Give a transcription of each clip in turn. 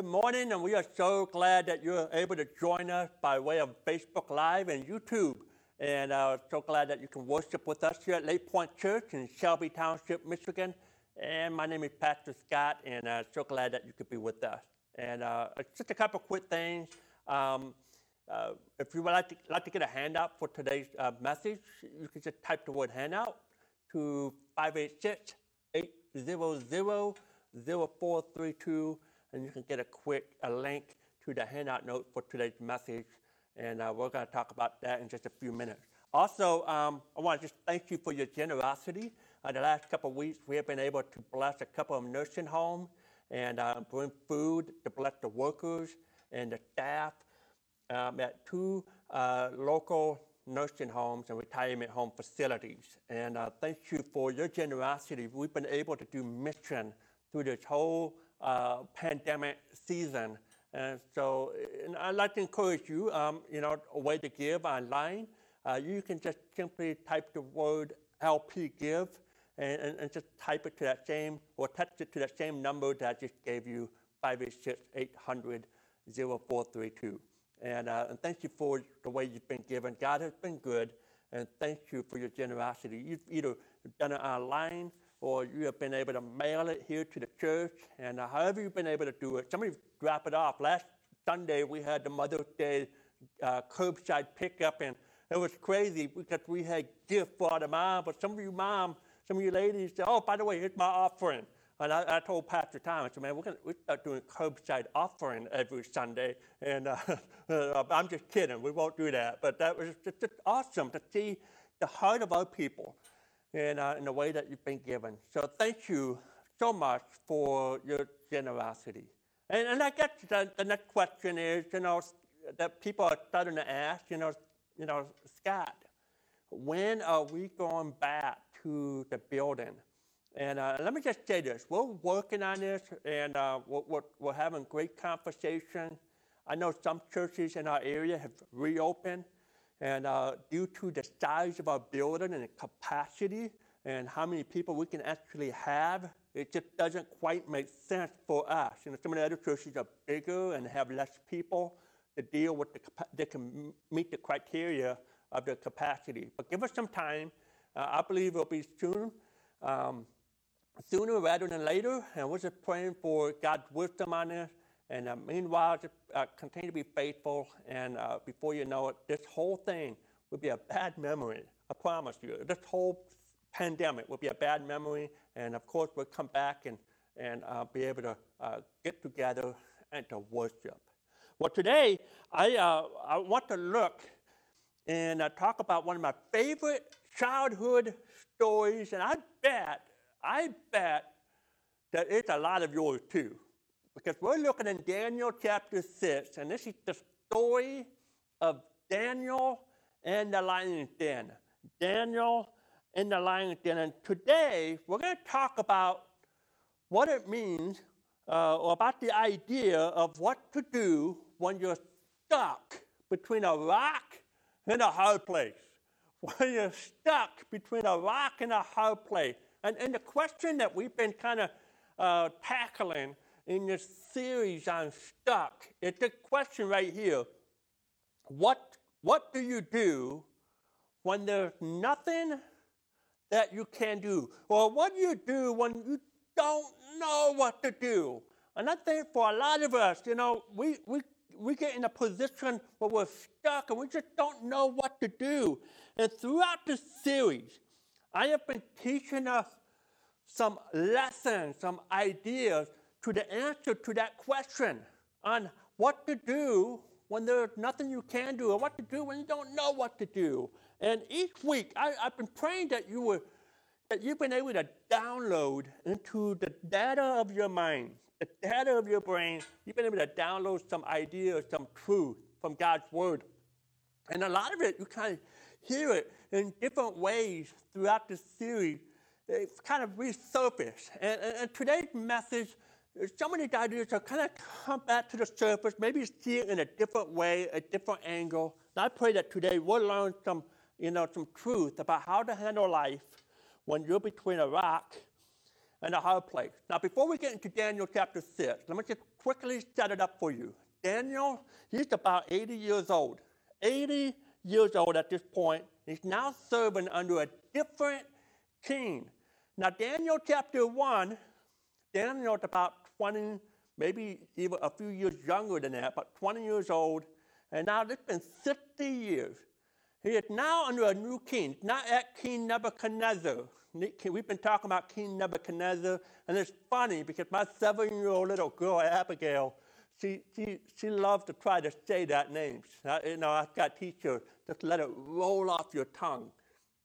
good morning, and we are so glad that you're able to join us by way of Facebook Live and YouTube. And uh, so glad that you can worship with us here at Lake Point Church in Shelby Township, Michigan. And my name is Pastor Scott, and uh, so glad that you could be with us. And uh, just a couple quick things. Um, uh, if you would like to, like to get a handout for today's uh, message, you can just type the word handout to 586 800 0432 and you can get a quick a link to the handout note for today's message. And uh, we're going to talk about that in just a few minutes. Also, um, I want to just thank you for your generosity. Uh, the last couple of weeks, we have been able to bless a couple of nursing homes and uh, bring food to bless the workers and the staff um, at two uh, local nursing homes and retirement home facilities. And uh, thank you for your generosity. We've been able to do mission through this whole uh, pandemic season. And so and I'd like to encourage you, um, you know, a way to give online. Uh, you can just simply type the word LP give and, and, and, just type it to that same, or text it to that same number that I just gave you, 586 800 0432. And, uh, and thank you for the way you've been given. God has been good, and thank you for your generosity. You've either done it online or you have been able to mail it here to the church, and however you've been able to do it. Somebody drop it off. Last Sunday we had the Mother's Day uh, curbside pickup, and it was crazy because we had gifts for the mom, but some of you mom, some of you ladies said, oh, by the way, here's my offering. And I, I told Pastor Tom, I said, man, we're going to start doing curbside offering every Sunday. And uh, uh, I'm just kidding. We won't do that. But that was just, just awesome to see the heart of our people in, uh, in the way that you've been given. So thank you so much for your generosity. And, and I guess the, the next question is, you know, that people are starting to ask, you know, you know, Scott, when are we going back to the building? And uh, let me just say this: we're working on this, and uh, we're, we're, we're having great conversation. I know some churches in our area have reopened, and uh, due to the size of our building and the capacity and how many people we can actually have, it just doesn't quite make sense for us. You know, some of the other churches are bigger and have less people to deal with the they can meet the criteria of the capacity. But give us some time. Uh, I believe it'll be soon, um, sooner rather than later. And we're just praying for God's wisdom on this and uh, meanwhile, just uh, continue to be faithful. And uh, before you know it, this whole thing will be a bad memory. I promise you. This whole pandemic will be a bad memory. And of course, we'll come back and, and uh, be able to uh, get together and to worship. Well, today, I, uh, I want to look and talk about one of my favorite childhood stories. And I bet, I bet that it's a lot of yours too because we're looking in Daniel chapter 6, and this is the story of Daniel and the lion's den. Daniel and the lion's den. And today, we're going to talk about what it means, uh, or about the idea of what to do when you're stuck between a rock and a hard place. When you're stuck between a rock and a hard place. And, and the question that we've been kind of uh, tackling in this series on stuck. It's a question right here. What, what do you do when there's nothing that you can do? Or what do you do when you don't know what to do? And I think for a lot of us, you know, we, we, we get in a position where we're stuck and we just don't know what to do. And throughout this series, I have been teaching us some lessons, some ideas to the answer to that question on what to do when there's nothing you can do or what to do when you don't know what to do. And each week, I, have been praying that you were that you've been able to download into the data of your mind, the data of your brain, you've been able to download some ideas, some truth from God's Word. And a lot of it, you kind of hear it in different ways throughout the series. It's kind of resurfaced. And, and, and today's message some many ideas are kind of come back to the surface, maybe see it in a different way, a different angle. And I pray that today we'll learn some, you know, some truth about how to handle life when you're between a rock and a hard place. Now, before we get into Daniel chapter 6, let me just quickly set it up for you. Daniel, he's about 80 years old. 80 years old at this point. He's now serving under a different king. Now, Daniel chapter 1, Daniel's about 20, maybe even a few years younger than that, but 20 years old. And now it's been 60 years. He is now under a new king, not at King Nebuchadnezzar. We've been talking about King Nebuchadnezzar, and it's funny because my seven year old little girl, Abigail, she, she, she loves to try to say that name. You know, I've got to teach her, just let it roll off your tongue.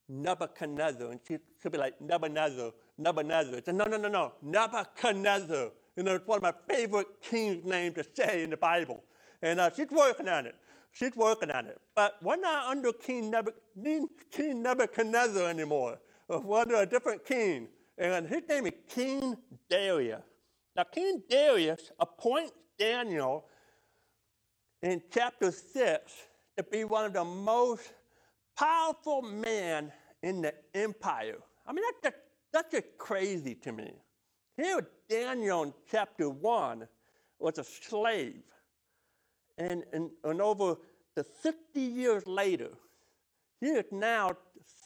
Nebuchadnezzar. And she, she'll be like, Nebuchadnezzar, Nebuchadnezzar. I said, no, no, no, no, Nebuchadnezzar. You know, it's one of my favorite king's names to say in the Bible. And uh, she's working on it. She's working on it. But we're not under King, Nebuch- king Nebuchadnezzar anymore. We're under a different king. And his name is King Darius. Now, King Darius appoints Daniel in chapter 6 to be one of the most powerful men in the empire. I mean, that's just, that's just crazy to me. Here, Daniel in chapter 1 was a slave. And, and, and over the 50 years later, he is now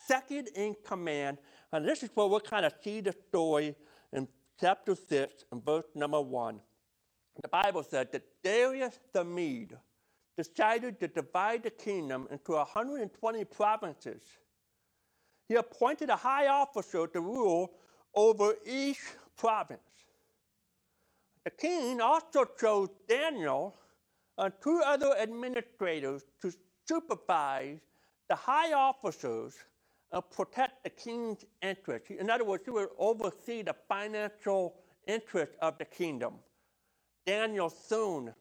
second in command. And this is where we kind of see the story in chapter 6 and verse number 1. The Bible said that Darius the Mede decided to divide the kingdom into 120 provinces. He appointed a high officer to rule over each province. The king also chose Daniel and two other administrators to supervise the high officers and protect the king's interests. In other words, he would oversee the financial interests of the kingdom. Daniel soon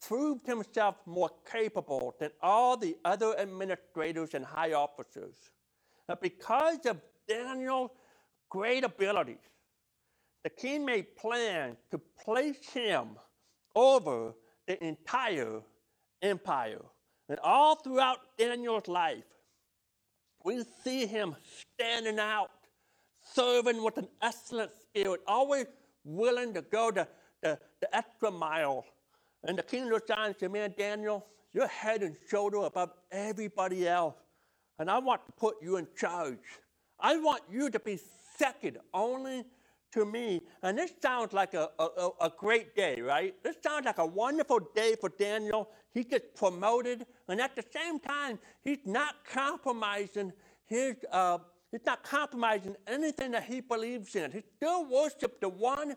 proved himself more capable than all the other administrators and high officers. And because of Daniel's great abilities, the king made plans to place him over the entire empire. And all throughout Daniel's life, we see him standing out, serving with an excellent spirit, always willing to go to the, the extra mile. And the king looks down and said, Man, Daniel, you're head and shoulder above everybody else. And I want to put you in charge. I want you to be second only to me. And this sounds like a, a, a, great day, right? This sounds like a wonderful day for Daniel. He gets promoted, and at the same time, he's not compromising his. Uh, he's not compromising anything that he believes in. He still worships the one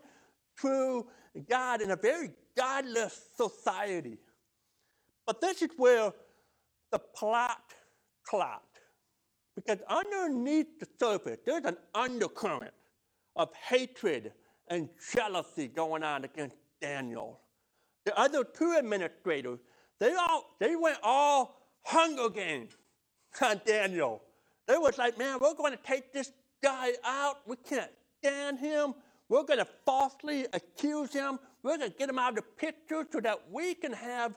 true God in a very godless society. But this is where the plot clot. Because underneath the surface, there's an undercurrent of hatred and jealousy going on against Daniel. The other two administrators, they all they went all Hunger Games on Daniel. They was like, man, we're going to take this guy out. We can't stand him. We're going to falsely accuse him. We're going to get him out of the picture so that we can have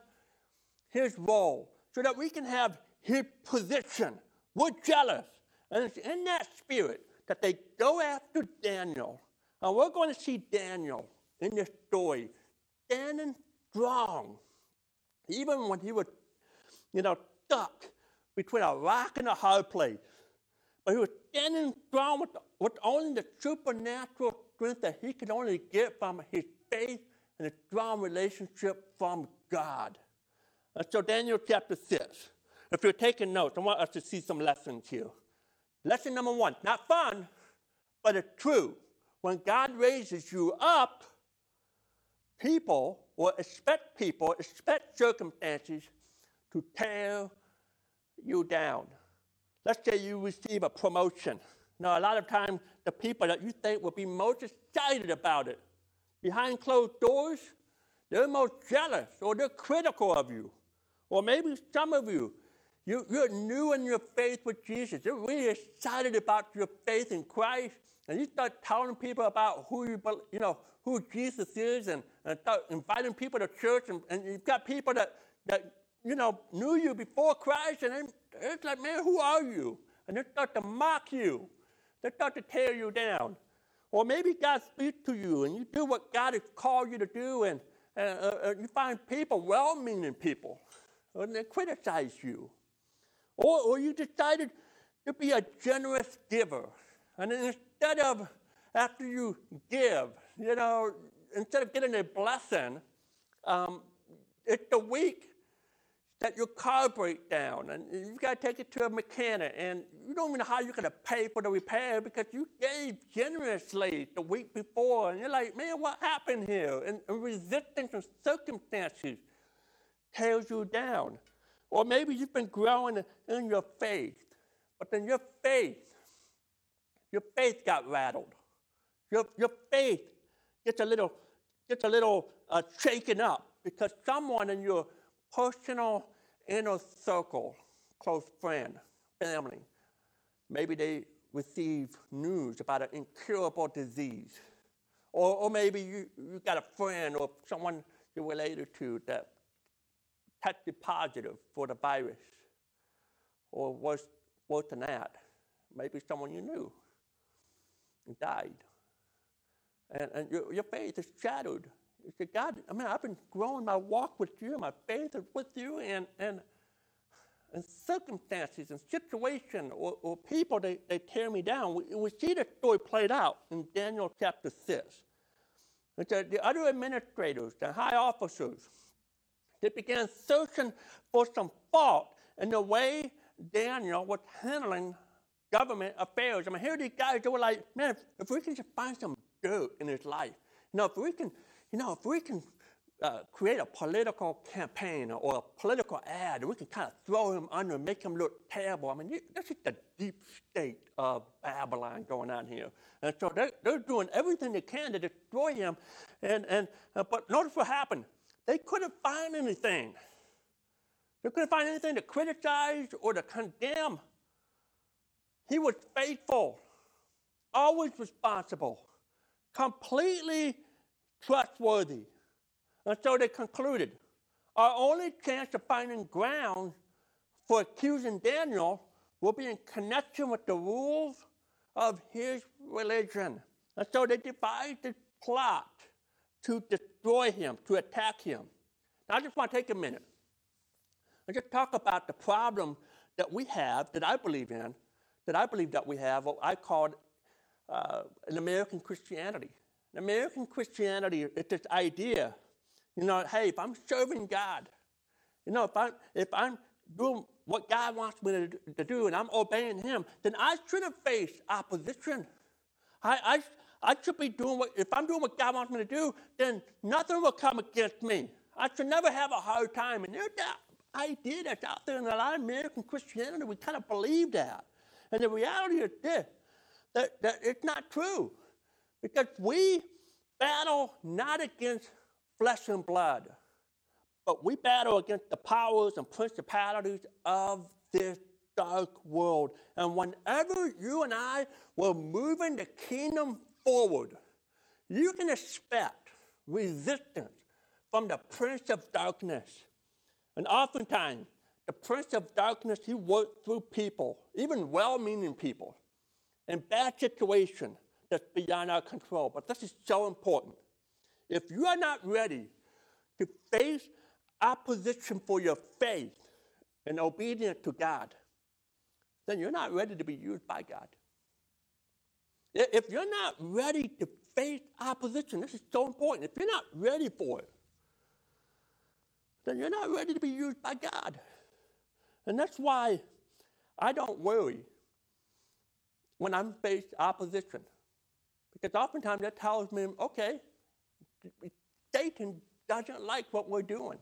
his role, so that we can have his position. We're jealous. And it's in that spirit that they go after Daniel. And we're going to see Daniel in this story standing strong, even when he was, you know, stuck between a rock and a hard place. But he was standing strong with, with only the supernatural strength that he could only get from his faith and a strong relationship from God. And so, Daniel chapter 6. If you're taking notes, I want us to see some lessons here. Lesson number one not fun, but it's true. When God raises you up, people will expect people, expect circumstances to tear you down. Let's say you receive a promotion. Now, a lot of times, the people that you think will be most excited about it, behind closed doors, they're most jealous or they're critical of you. Or maybe some of you, you, are new in your faith with Jesus. You're really excited about your faith in Christ, and you start telling people about who you, you know, who Jesus is, and, and start inviting people to church, and, and you've got people that, that you know knew you before Christ, and it's like, man, who are you? And they start to mock you. They start to tear you down. Or maybe God speaks to you and you do what God has called you to do, and, and uh, uh you find people, well meaning people, and they criticize you. Or, or you decided to be a generous giver. And instead of, after you give, you know, instead of getting a blessing, um, it's the week that your car breaks down and you've got to take it to a mechanic and you don't even know how you're going to pay for the repair because you gave generously the week before and you're like, man, what happened here? And, and resistance and circumstances tears you down. Or maybe you've been growing in your faith, but then your faith, your faith got rattled. Your, your faith gets a little, gets a little uh, shaken up because someone in your personal inner circle, close friend, family, maybe they receive news about an incurable disease. Or, or maybe you, you got a friend or someone you're related to that tested positive for the virus. Or worse, worse than that, maybe someone you knew died. And, and your, your faith is shattered you say, God, I mean, I've been growing my walk with you, my faith is with you, and, and, and circumstances and situation or, or people, they, they tear me down. We, we see the story played out in Daniel chapter 6. It's the, the other administrators, the high officers, they began searching for some fault in the way Daniel was handling government affairs. I mean, here these guys, they were like, man, if, if we can just find some dirt in his life, you know, if we can you know, if we can uh, create a political campaign or a political ad, we can kind of throw him under and make him look terrible. I mean, that's just the deep state of Babylon going on here. And so they're, they're doing everything they can to destroy him. And, and, uh, but notice what happened. They couldn't find anything. They couldn't find anything to criticize or to condemn. He was faithful, always responsible, completely trustworthy. And so they concluded our only chance of finding ground for accusing Daniel will be in connection with the rules of his religion. And so they devised a plot to destroy him, to attack him. Now, I just want to take a minute and just talk about the problem that we have, that I believe in, that I believe that we have, what I call uh, an American Christianity. An American Christianity is this idea, you know, hey, if I'm serving God, you know, if I'm, if I'm doing what God wants me to, to do and I'm obeying Him, then I shouldn't face opposition. I, I, I should be doing what, if I'm doing what God wants me to do, then nothing will come against me. I should never have a hard time. And there's that idea that's out there in a lot of American Christianity. We kind of believe that. And the reality is this that, that it's not true. Because we battle not against flesh and blood, but we battle against the powers and principalities of this dark world. And whenever you and I were moving the kingdom forward, you can expect resistance from the prince of darkness. And oftentimes, the prince of darkness, he works through people, even well meaning people, in bad situations that's beyond our control. But this is so important. If you are not ready to face opposition for your faith and obedience to God, then you're not ready to be used by God. If you're not ready to face opposition, this is so important. If you're not ready for it, then you're not ready to be used by God. And that's why I don't worry when I'm faced opposition. Because oftentimes that tells me, okay, Satan doesn't like what we're doing.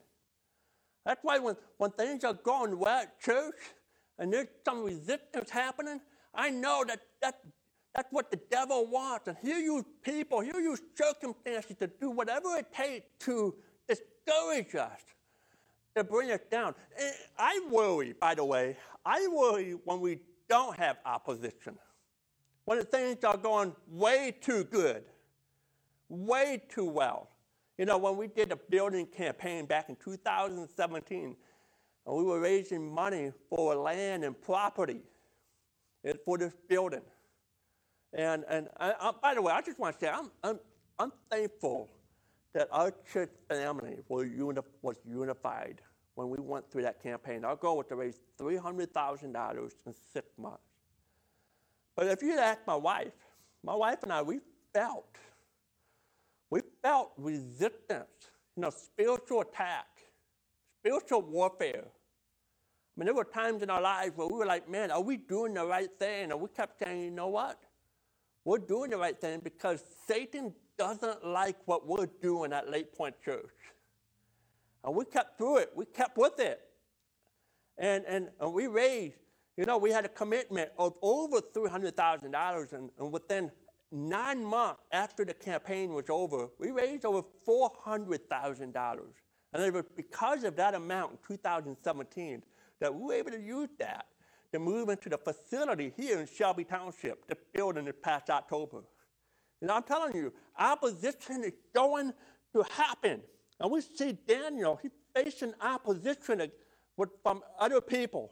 That's why when, when things are going well at church and there's some resistance happening, I know that, that that's what the devil wants. And he'll use people, he'll use circumstances to do whatever it takes to discourage us, to bring us down. And I worry, by the way, I worry when we don't have opposition when things are going way too good, way too well. You know, when we did a building campaign back in 2017, and we were raising money for land and property eh, for this building. And, and I, I, uh, by the way, I just want to say I'm, I'm, I'm thankful that our church family was, uni- was unified when we went through that campaign. Our goal was to raise $300,000 in six months. But if you'd ask my wife, my wife and I, we felt, we felt resistance, you know, spiritual attack, spiritual warfare. I mean, there were times in our lives where we were like, man, are we doing the right thing? And we kept saying, you know what? We're doing the right thing because Satan doesn't like what we're doing at Lake Point Church. And we kept through it. We kept with it. And, and, and we raised, you know, we had a commitment of over $300,000. And, and within nine months after the campaign was over, we raised over $400,000. And it was because of that amount in 2017 that we were able to use that to move into the facility here in Shelby Township, the building this past October. And I'm telling you, opposition is going to happen. And we see Daniel, he's facing opposition with, from other people.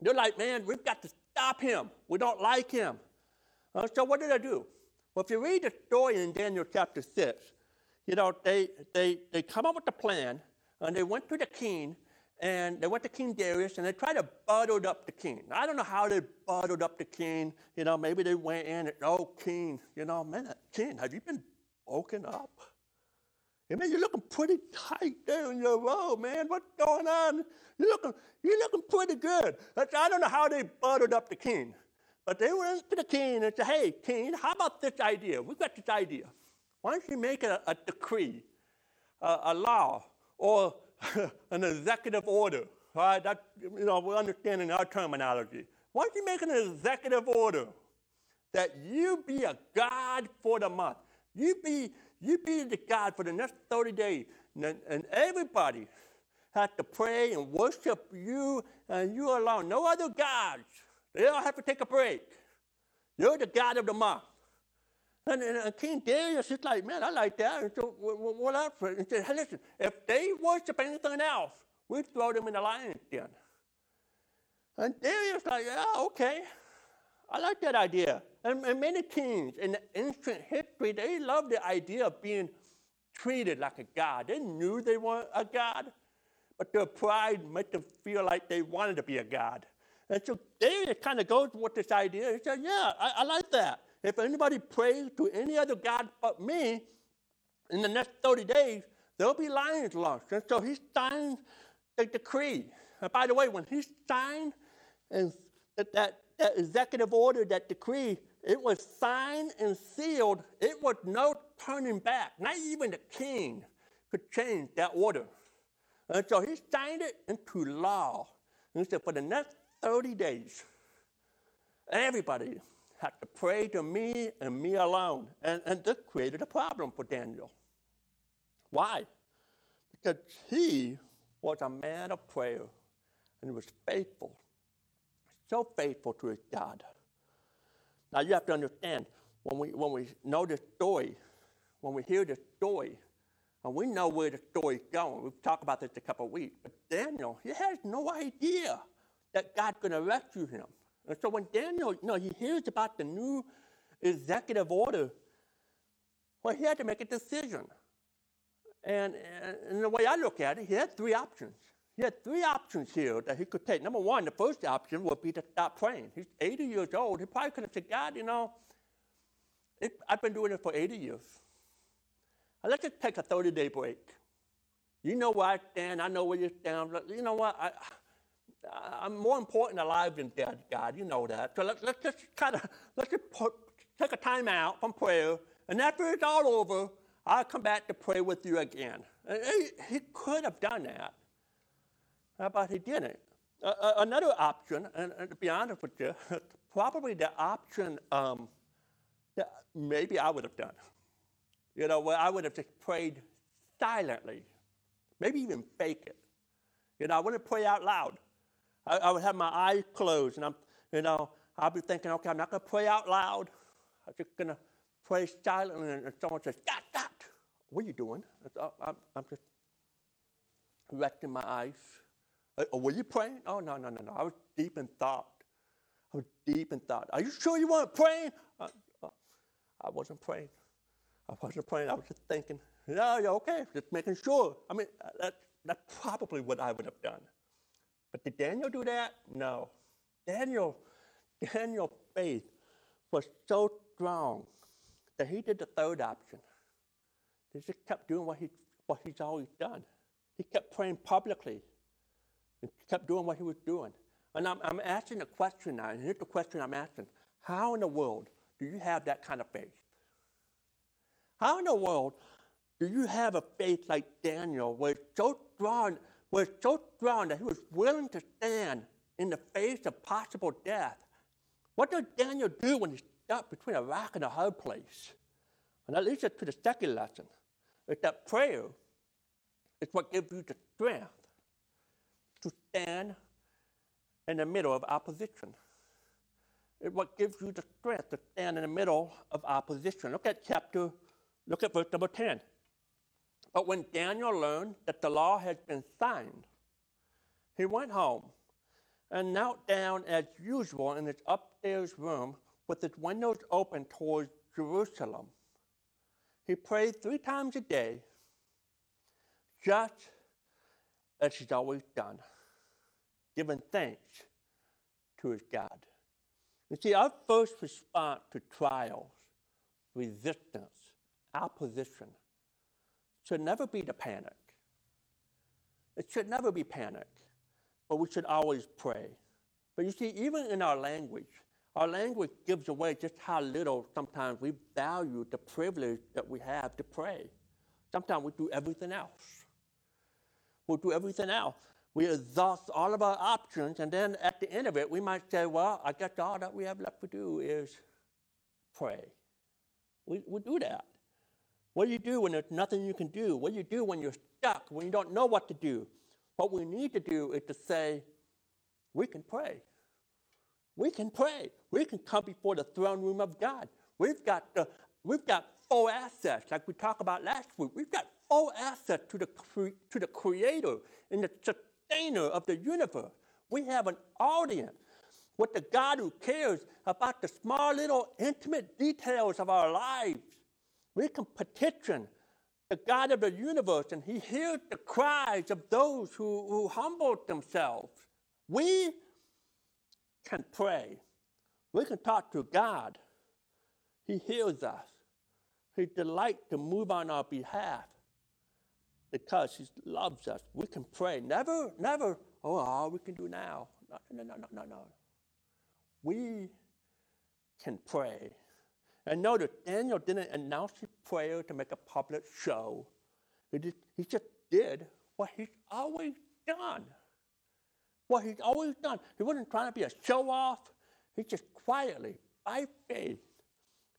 They're like, man, we've got to stop him. We don't like him. Uh, so what did I do? Well, if you read the story in Daniel chapter 6, you know, they, they, they come up with a plan, and they went to the king, and they went to King Darius and they tried to bottle up the king. I don't know how they bottled up the king. You know, maybe they went in and, oh, king, you know, man, king, have you been woken up? I mean, you're looking pretty tight there in your robe, man. What's going on? You're looking, you're looking pretty good. I don't know how they buttered up the king. But they went to the king and said, hey, king, how about this idea? We've got this idea. Why don't you make a, a decree, a, a law, or an executive order. Right, that, you know, we're understanding our terminology. Why don't you make an executive order that you be a God for the month? You be, you be the God for the next 30 days. And, and everybody has to pray and worship you and you alone. No other gods. They all have to take a break. You're the God of the month. And, and, and King Darius is like, man, I like that. And so what, what else? And said, hey, listen, if they worship anything else, we throw them in the lion's den. And Darius like, yeah, okay. I like that idea. And, and many kings in ancient history, they loved the idea of being treated like a god. They knew they weren't a god, but their pride made them feel like they wanted to be a god. And so Darius kind of goes with this idea. He said, yeah, I, I like that. If anybody prays to any other God but me, in the next 30 days, there'll be lions lost. And so he signed the decree. And by the way, when he signed that, that, that executive order, that decree, it was signed and sealed. It was no turning back. Not even the king could change that order. And so he signed it into law. And he said, for the next 30 days, everybody had to pray to me and me alone. And, and this created a problem for Daniel. Why? Because he was a man of prayer and was faithful, so faithful to his God. Now you have to understand when we, when we know this story, when we hear this story, and we know where the story is going. We've talked about this a couple of weeks. But Daniel, he has no idea that God's going to rescue him. And so when Daniel, you know, he hears about the new executive order, well, he had to make a decision. And, and the way I look at it, he had three options. He had three options here that he could take. Number one, the first option would be to stop praying. He's 80 years old. He probably could have said, God, you know, it, I've been doing it for 80 years. Uh, let's just take a 30 day break. You know where I stand. I know where you stand. You know what? I, I'm more important alive than dead, God. You know that. So let, let's just kind of let's just put, take a time out from prayer, and after it's all over, I'll come back to pray with you again. He, he could have done that, but he didn't. Uh, another option, and, and, to be honest with you, probably the option um, that maybe I would have done. You know, where I would have just prayed silently, maybe even fake it. You know, I wouldn't pray out loud. I, I, would have my eyes closed, and I'm, you know, I'll be thinking, okay, I'm not going to pray out loud. I'm just going to pray silently. And someone says, "Stop, stop! What are you doing?" I'm, I'm just resting my eyes. Oh, were you praying? Oh, no, no, no, no. I was deep in thought. I was deep in thought. Are you sure you weren't praying? Uh, I wasn't praying. I wasn't praying. I was just thinking, yeah, yeah, okay, just making sure. I mean, uh, that, that's probably what I would have done. But did Daniel do that? No. Daniel, Daniel's faith was so strong that he did the third option. He just kept doing what, he, what he's always done. He kept praying publicly and kept doing what he was doing. And I'm, I'm asking a question now, and here's the question I'm asking How in the world do you have that kind of faith? How in the world do you have a faith like Daniel, where it's so strong, it's so strong that he was willing to stand in the face of possible death? What does Daniel do when he's stuck between a rock and a hard place? And that leads us to the second lesson. Is that prayer is what gives you the strength to stand in the middle of opposition. It's what gives you the strength to stand in the middle of opposition. Look at chapter, look at verse number 10. But when Daniel learned that the law had been signed, he went home and knelt down as usual in his upstairs room with his windows open towards Jerusalem. He prayed three times a day, just as he's always done, giving thanks to his God. You see, our first response to trials, resistance, opposition should never be to panic. It should never be panic, but we should always pray. But you see, even in our language, our language gives away just how little sometimes we value the privilege that we have to pray. Sometimes we do everything else. We'll do everything else. We exhaust all of our options, and then at the end of it, we might say, Well, I guess all that we have left to do is pray. We, we do that. What do you do when there's nothing you can do? What do you do when you're stuck, when you don't know what to do? What we need to do is to say, We can pray. We can pray. We can come before the throne room of God. We've got, the, we've got four assets, like we talked about last week. We've got full assets to the, to the Creator and the sustainer of the universe. We have an audience with the God who cares about the small little intimate details of our lives. We can petition the God of the universe, and He hears the cries of those who, who humbled themselves. We can pray. We can talk to God. He hears us. He delights to move on our behalf because He loves us. We can pray. Never, never, oh, all we can do now. No, no, no, no, no, no. We can pray. And notice, Daniel didn't announce his prayer to make a public show. He just, he just did what he's always done what he's always done. He wasn't trying to be a show off. He just quietly, by faith,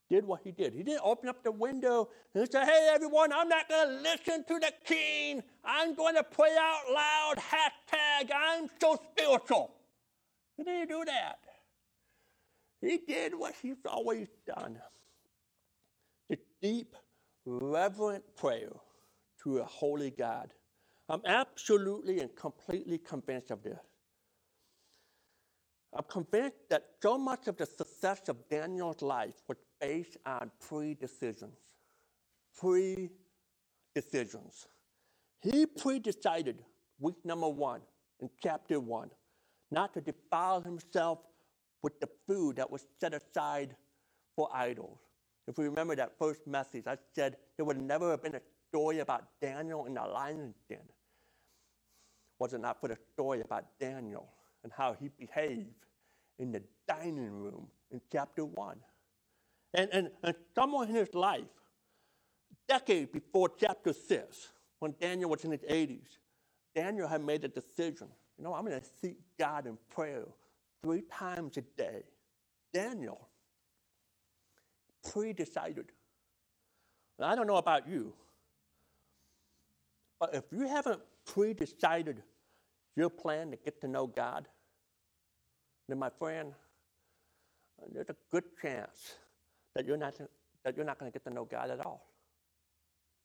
did what he did. He didn't open up the window and say, Hey, everyone, I'm not going to listen to the king. I'm going to pray out loud. Hashtag, I'm so spiritual. He didn't do that. He did what he's always done deep, reverent prayer to a holy God. I'm absolutely and completely convinced of this. I'm convinced that so much of the success of Daniel's life was based on pre decisions. Pre decisions. He pre decided, week number one, in chapter one, not to defile himself with the food that was set aside for idols. If we remember that first message, I said there would never have been a story about Daniel in the lion's den. Was it not for the story about Daniel and how he behaved in the dining room in chapter 1. And, and, and someone in his life, decade before chapter 6, when Daniel was in his 80s, Daniel had made a decision. You know, I'm going to seek God in prayer three times a day. Daniel pre decided. I don't know about you, but if you haven't pre decided your plan to get to know God, then my friend, there's a good chance that you're not, that you're not going to get to know God at all.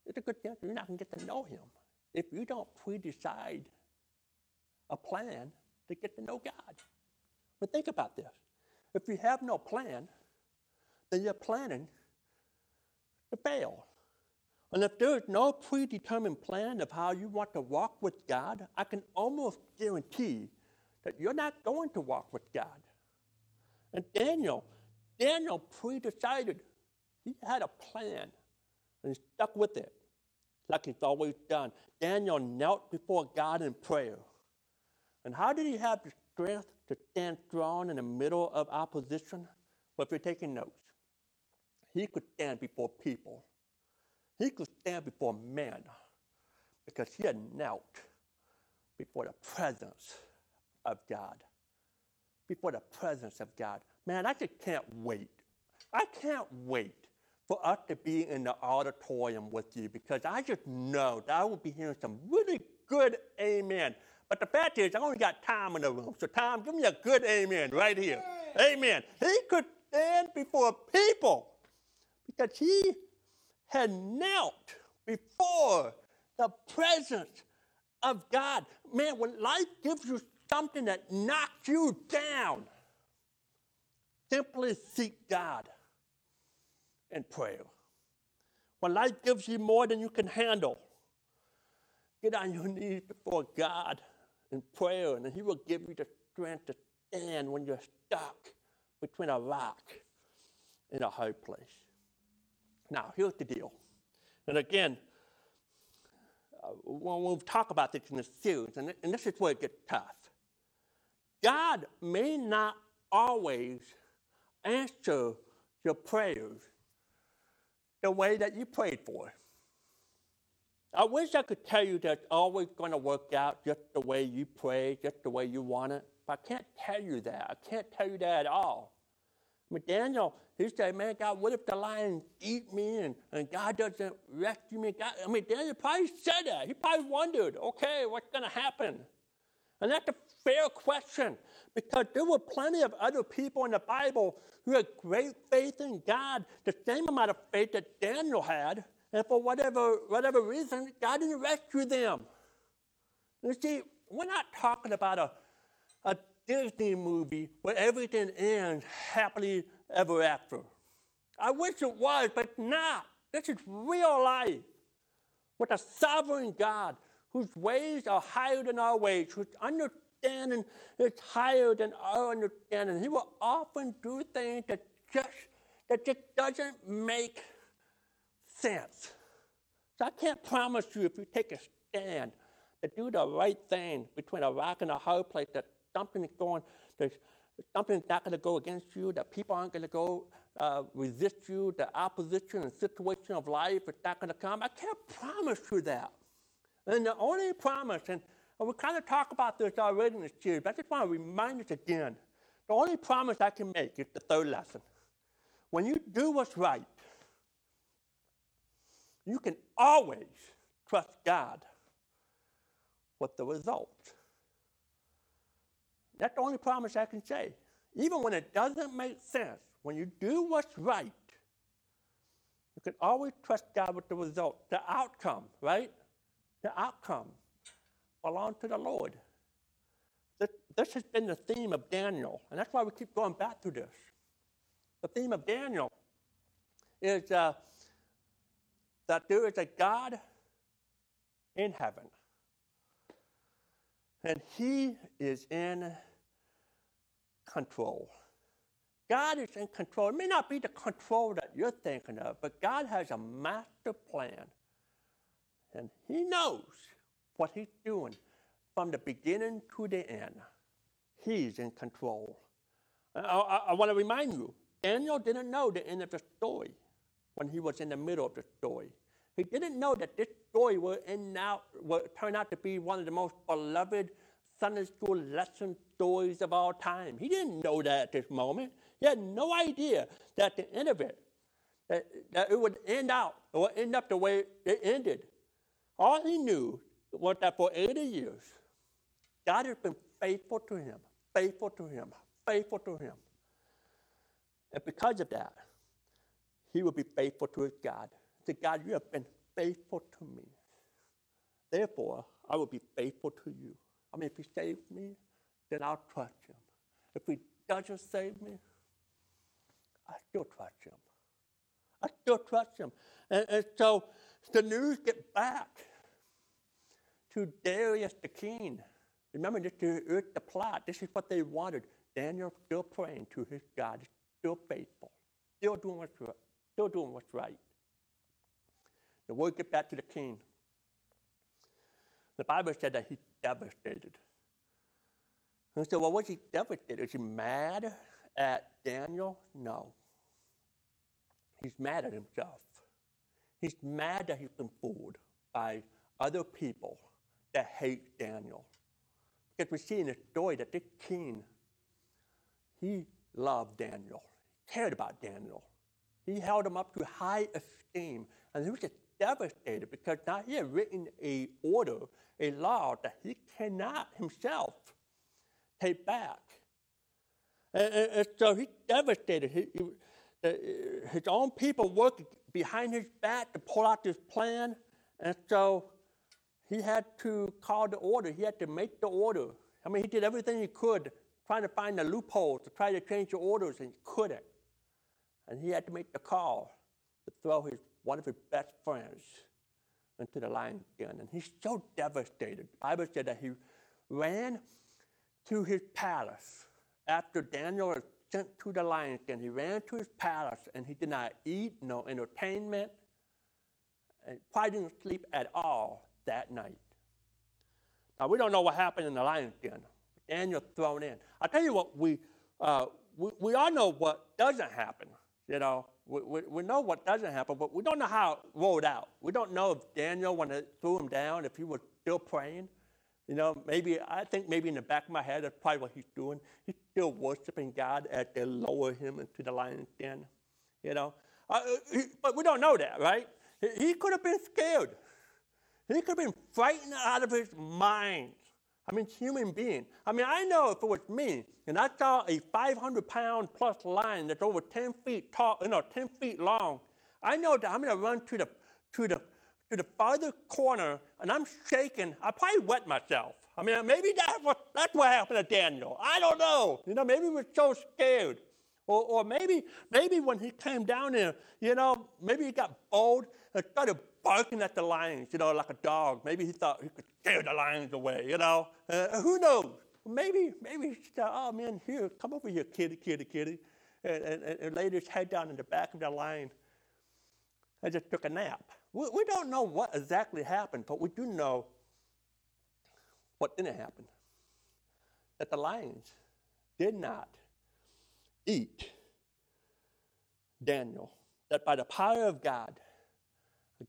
It's a good chance you're not going to get to know Him if you don't pre-decide a plan to get to know God. But think about this. If you have no plan, then you're planning to fail. And if there is no predetermined plan of how you want to walk with God, I can almost guarantee that you're not going to walk with God. And Daniel, Daniel pre-decided. He had a plan and he stuck with it, like he's always done. Daniel knelt before God in prayer. And how did he have the strength to stand strong in the middle of opposition? Well, if you're taking notes, he could stand before people. He could stand before men because he had knelt before the presence of God. Before the presence of God. Man, I just can't wait. I can't wait for us to be in the auditorium with you because I just know that I will be hearing some really good amen. But the fact is, I only got time in the room. So, Tom, give me a good amen right here. Amen. He could stand before people because he had knelt before the presence of God. Man, when life gives you something that knocks you down, simply seek God in prayer. When life gives you more than you can handle, get on your knees before God in prayer, and He will give you the strength to stand when you're stuck between a rock and a hard place. Now, here's the deal. And again, uh, when we talk about this in the series, and this is where it gets tough, God may not always answer your prayers the way that you prayed for. I wish I could tell you that it's always going to work out just the way you pray, just the way you want it. But I can't tell you that. I can't tell you that at all. Mean, Daniel, he said, man, God, what if the lions eat me and, and God doesn't rescue me? God, I mean, Daniel probably said that. He probably wondered, okay, what's going to happen? And that's a fair question because there were plenty of other people in the Bible who had great faith in God, the same amount of faith that Daniel had, and for whatever, whatever reason, God didn't rescue them. You see, we're not talking about a Disney movie where everything ends happily ever after. I wish it was, but not. This is real life with a sovereign God whose ways are higher than our ways, whose understanding is higher than our understanding. He will often do things that just that just doesn't make sense. So I can't promise you if you take a stand to do the right thing between a rock and a hard place that something is going, there's something's not going to go against you, that people aren't going to go uh, resist you, the opposition and situation of life is not going to come. I can't promise you that. And the only promise, and we kind of talked about this already in this series, but I just want to remind us again. The only promise I can make is the third lesson. When you do what's right, you can always trust God with the result. That's the only promise I can say. Even when it doesn't make sense, when you do what's right, you can always trust God with the result, the outcome, right? The outcome belongs to the Lord. This, this has been the theme of Daniel, and that's why we keep going back to this. The theme of Daniel is uh, that there is a God in heaven, and He is in control. God is in control. It may not be the control that you're thinking of, but God has a master plan. And He knows what He's doing from the beginning to the end. He's in control. I, I, I want to remind you Daniel didn't know the end of the story when he was in the middle of the story. He didn't know that this story would, end out, would turn out to be one of the most beloved Sunday school lesson stories of all time. He didn't know that at this moment. He had no idea that the end of it, that, that it would end out, it would end up the way it ended. All he knew was that for 80 years, God has been faithful to him, faithful to him, faithful to him. And because of that, he will be faithful to his God. Say, God, you have been faithful to me. Therefore, I will be faithful to you. I mean, if he saves me, then I'll trust him. If he doesn't save me, I still trust him. I still trust him. And, and so the news get back to Darius the king. Remember, this is the plot. This is what they wanted. Daniel still praying to his God, still faithful, still doing what's right. Still doing what's right. The word get back to the king. The Bible said that he's devastated. And so, well, was he devastated? Is he mad at Daniel? No. He's mad at himself. He's mad that he's been fooled by other people that hate Daniel. Because we see in the story that this king, he loved Daniel, he cared about Daniel. He held him up to high esteem. And he was just devastated because now he had written a order, a law that he cannot himself take back. And, and, and so he's devastated. He, he, his own people worked behind his back to pull out this plan. And so he had to call the order. He had to make the order. I mean, he did everything he could, trying to find the loophole to try to change the orders, and he couldn't. And he had to make the call to throw his, one of his best friends into the lion's den. And he's so devastated. The Bible said that he ran to his palace after Daniel was sent to the lion's den. He ran to his palace and he did not eat, no entertainment, and probably didn't sleep at all that night. Now, we don't know what happened in the lion's den. Daniel thrown in. I'll tell you what, we, uh, we, we all know what doesn't happen. You know, we, we, know what doesn't happen, but we don't know how it rolled out. We don't know if Daniel, when they threw him down, if he was still praying. You know, maybe, I think maybe in the back of my head, that's probably what he's doing. He's still worshiping God as they lower him into the lion's den. You know, uh, he, but we don't know that, right? He, he could have been scared. He could have been frightened out of his mind. I mean, human being. I mean, I know if it was me and I saw a 500 pound plus lion that's over 10 feet tall, you know, 10 feet long, I know that I'm going to run to the, to the, to the farther corner and I'm shaking. I probably wet myself. I mean, maybe that's what, that's what happened to Daniel. I don't know. You know, maybe he was so scared. Or, or maybe, maybe when he came down there, you know, maybe he got bold and started barking at the lions, you know, like a dog. Maybe he thought he could scare the lions away, you know. Uh, who knows? Maybe, maybe he thought, oh man, here, come over here, kitty, kitty, kitty. And, and, and laid his head down in the back of the lion and just took a nap. We, we don't know what exactly happened, but we do know what didn't happen. That the lions did not eat Daniel. That by the power of God,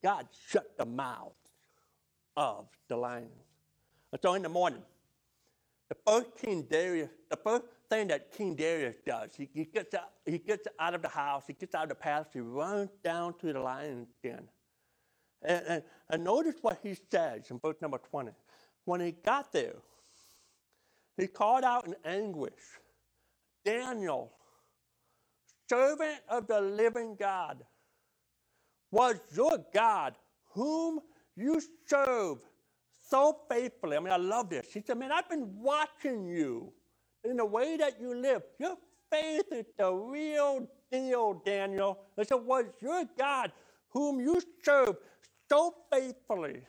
God shut the mouth of the lions. And so in the morning, the first King Darius, the first thing that King Darius does, he, he, gets out, he gets out of the house, he gets out of the palace, he runs down to the lion's den. And, and, and notice what he says in verse number 20. When he got there, he called out in anguish, Daniel, servant of the living God, was your God, whom you serve so faithfully. I mean, I love this. He said, Man, I've been watching you in the way that you live. Your faith is the real deal, Daniel. I said, Was your God, whom you serve so faithfully,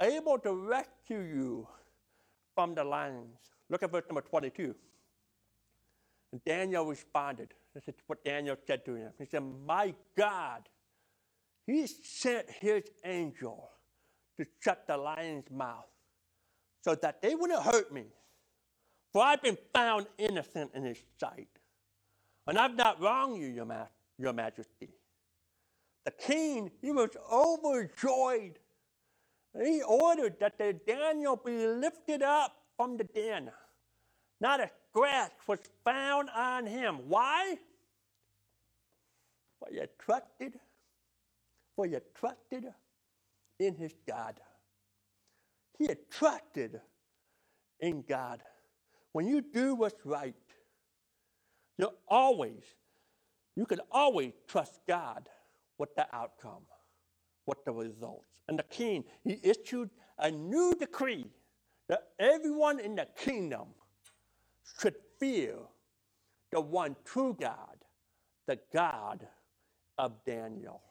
able to rescue you from the lions? Look at verse number 22. And Daniel responded. This is what Daniel said to him. He said, My God he sent his angel to shut the lion's mouth so that they wouldn't hurt me. For I've been found innocent in his sight. And I've not wronged you, your, ma- your majesty. The king, he was overjoyed. He ordered that the Daniel be lifted up from the den. Not a scratch was found on him. Why? For you trusted for he trusted in his God. He had trusted in God. When you do what's right, you're always, you can always trust God with the outcome, with the results. And the king, he issued a new decree that everyone in the kingdom should fear the one true God, the God of Daniel.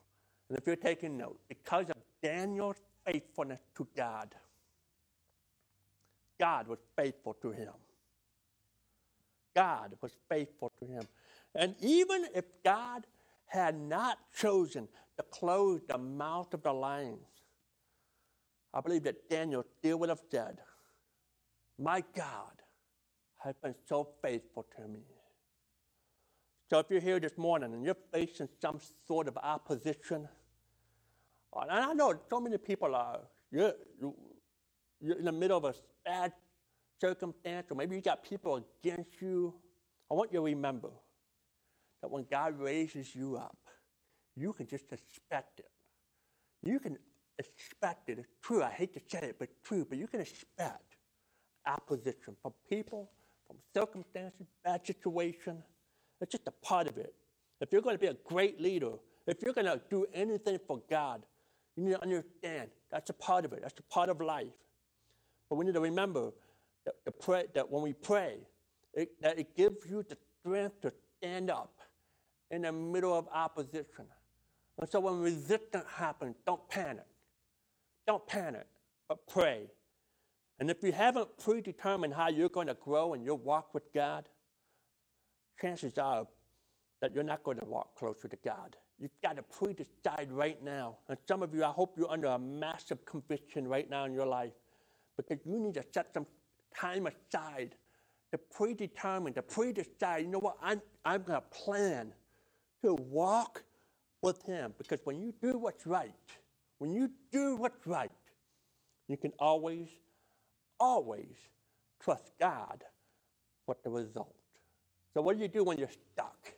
And if you're taking note, because of Daniel's faithfulness to God, God was faithful to him. God was faithful to him. And even if God had not chosen to close the mouth of the lions, I believe that Daniel still would have said, My God has been so faithful to me. So if you're here this morning and you're facing some sort of opposition, uh, and I know so many people are, you're, you're in the middle of a bad circumstance, or maybe you got people against you. I want you to remember that when God raises you up, you can just expect it. You can expect it. It's true. I hate to say it, but true. But you can expect opposition from people, from circumstances, bad situation. It's just a part of it. If you're going to be a great leader, if you're going to do anything for God, you need to understand that's a part of it. That's a part of life. But we need to remember that, pray, that when we pray, it, that it gives you the strength to stand up in the middle of opposition. And so when resistance happens, don't panic. Don't panic, but pray. And if you haven't predetermined how you're going to grow in your walk with God, chances are that you're not going to walk closer to God. You've got to pre-decide right now. And some of you, I hope you're under a massive conviction right now in your life because you need to set some time aside to predetermine, to pre-decide, you know what, I'm, I'm going to plan to walk with Him. Because when you do what's right, when you do what's right, you can always, always trust God with the result. So, what do you do when you're stuck?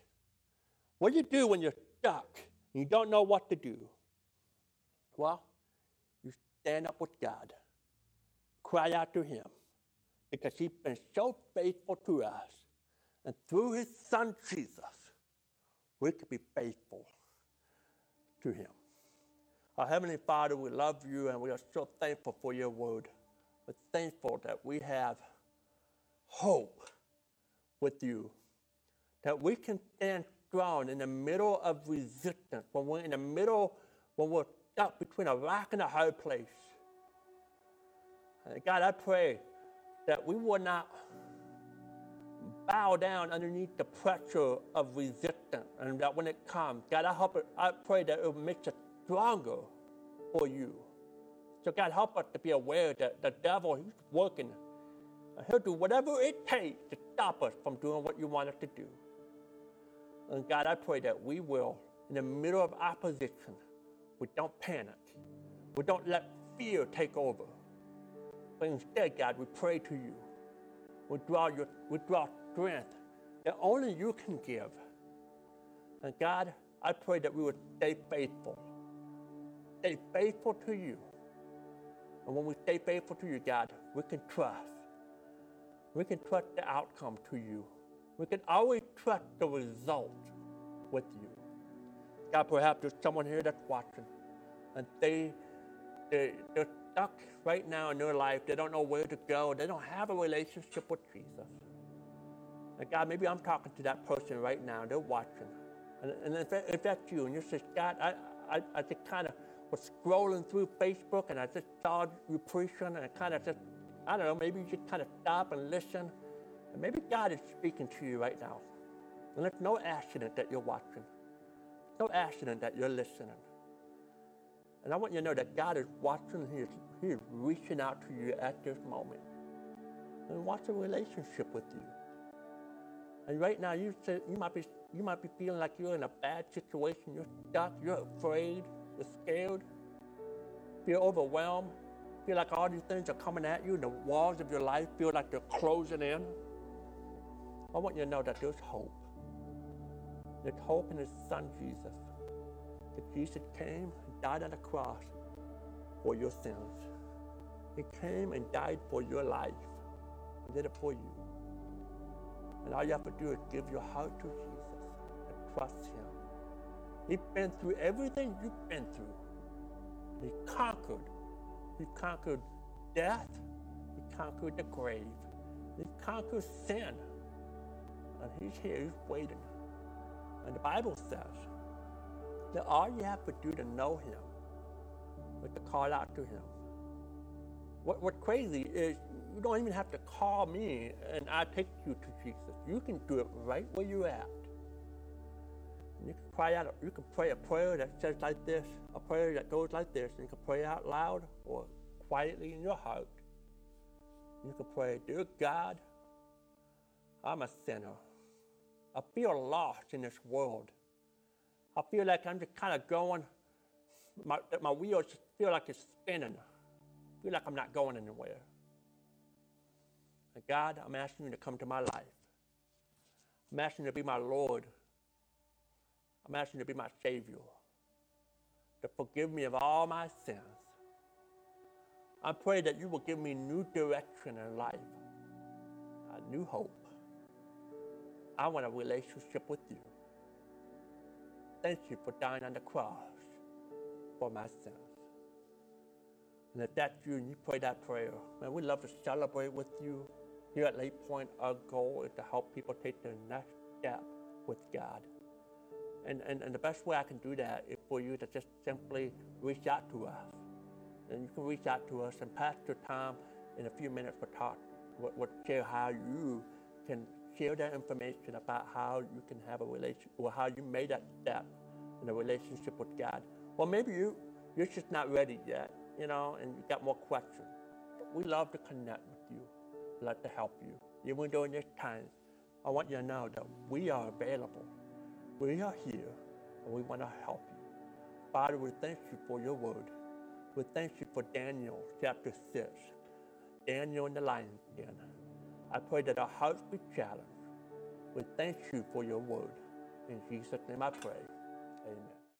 What do you do when you're stuck and you don't know what to do? Well, you stand up with God, cry out to Him, because He's been so faithful to us. And through His Son Jesus, we can be faithful to Him. Our Heavenly Father, we love you and we are so thankful for your word. We're thankful that we have hope with you, that we can stand strong in the middle of resistance, when we're in the middle, when we're stuck between a rock and a hard place. And God, I pray that we will not bow down underneath the pressure of resistance, and that when it comes, God, I hope it, I pray that it will make us stronger for you. So God, help us to be aware that the devil he's working. He'll do whatever it takes to stop us from doing what you want us to do. And God, I pray that we will, in the middle of opposition, we don't panic. We don't let fear take over. But instead, God, we pray to you. We draw, your, we draw strength that only you can give. And God, I pray that we would stay faithful. Stay faithful to you. And when we stay faithful to you, God, we can trust. We can trust the outcome to you. We can always trust the result with you. God, perhaps there's someone here that's watching and they, they, they're stuck right now in their life. They don't know where to go. They don't have a relationship with Jesus. And God, maybe I'm talking to that person right now. They're watching. And, and if, that, if that's you and you're saying, God, I, I, I just kind of was scrolling through Facebook and I just saw you preaching and I kind of just, I don't know, maybe you just kind of stop and listen. And maybe God is speaking to you right now. And it's no accident that you're watching. No accident that you're listening. And I want you to know that God is watching. He is, he is reaching out to you at this moment. And wants a relationship with you. And right now, you, say, you, might be, you might be feeling like you're in a bad situation. You're stuck. You're afraid. You're scared. Feel overwhelmed. Feel like all these things are coming at you. And the walls of your life feel like they're closing in. I want you to know that there's hope. There's hope in His Son Jesus. That Jesus came and died on the cross for your sins. He came and died for your life. He did it for you. And all you have to do is give your heart to Jesus and trust Him. He's been through everything you've been through. He conquered. He conquered death. He conquered the grave. He conquered sin. And He's here, He's waiting. And the Bible says That all you have to do to know Him is to call out to Him. What, what's crazy is you don't even have to call me and I take you to Jesus. You can do it right where you're at. You can cry out, you can pray a prayer that says like this, a prayer that goes like this, and you can pray out loud or quietly in your heart. You can pray, Dear God, I'm a sinner. I feel lost in this world. I feel like I'm just kind of going, my, my wheels feel like it's spinning. I feel like I'm not going anywhere. And God, I'm asking you to come to my life. I'm asking you to be my Lord. I'm asking you to be my Savior, to forgive me of all my sins. I pray that you will give me new direction in life, a new hope. I want a relationship with you. Thank you for dying on the cross for my sins. And if that's you and you pray that prayer, man, we'd love to celebrate with you. Here at Lake Point, our goal is to help people take their next step with God. And, and, and the best way I can do that is for you to just simply reach out to us. And you can reach out to us, and Pastor Tom, in a few minutes, will talk, will, will share how you can share that information about how you can have a relationship, or how you made that step in a relationship with God. Or maybe you, you're just not ready yet, you know, and you got more questions. We love to connect with you, love to help you. Even during this time, I want you to know that we are available. We are here, and we want to help you. Father, we thank you for your word. We thank you for Daniel chapter 6, Daniel in the lion's den. I pray that our hearts be challenged. We thank you for your word. In Jesus' name I pray. Amen.